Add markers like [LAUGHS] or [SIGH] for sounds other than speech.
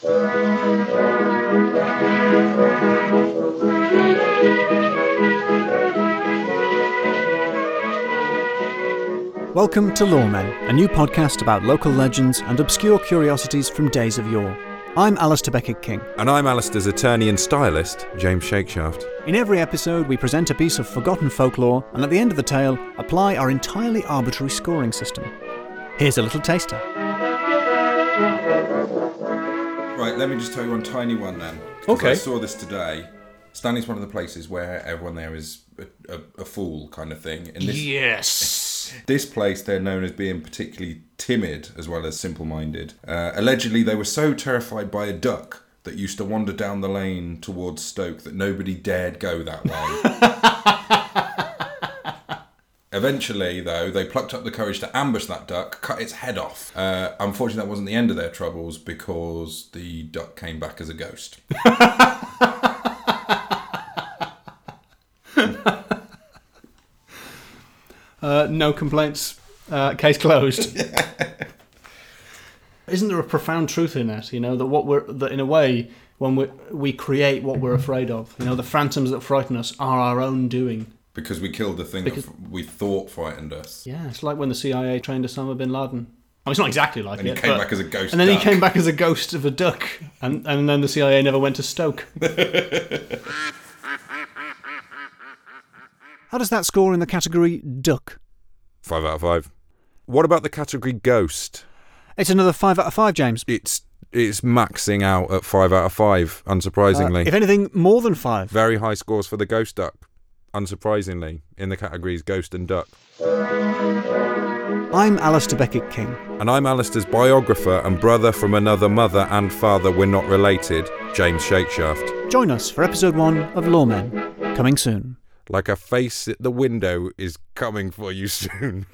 Welcome to Loremen, a new podcast about local legends and obscure curiosities from days of yore. I'm Alasdair Beckett-King. And I'm Alasdair's attorney and stylist, James Shakeshaft. In every episode, we present a piece of forgotten folklore and at the end of the tale, apply our entirely arbitrary scoring system. Here's a little taster. Right, let me just tell you one tiny one then. Okay. I saw this today. Stanley's one of the places where everyone there is a, a, a fool kind of thing. In this, Yes! [LAUGHS] this place, they're known as being particularly timid as well as simple minded. Uh, allegedly, they were so terrified by a duck that used to wander down the lane towards Stoke that nobody dared go that way. [LAUGHS] Eventually, though, they plucked up the courage to ambush that duck, cut its head off. Uh, unfortunately, that wasn't the end of their troubles because the duck came back as a ghost. [LAUGHS] Uh, no complaints. Uh, case closed. [LAUGHS] Isn't there a profound truth in that? You know that what we're that in a way when we we create what we're afraid of. You know the phantoms that frighten us are our own doing. Because we killed the thing Because- that we thought frightened us. Yeah, it's like when the CIA trained Osama bin Laden. I mean, it's not exactly like And he came but- back as a ghost And then duck. he came back as a ghost of a duck, and and then the CIA never went to Stoke. [LAUGHS] How does that score in the category duck? Five out of five. What about the category ghost? It's another five out of five, James. It's it's maxing out at five out of five, Uh, unsurprisingly. if anything, more than five. Very high scores for the ghost duck, unsurprisingly, in the categories ghost and duck. I'm Alasdair Beckett-King. And I'm Alasdair's biographer and brother from another mother and father we're not related, James Shakeshaft. Join us for episode one of Loremen, coming soon. Like a face at the window is coming for you [LAUGHS] soon.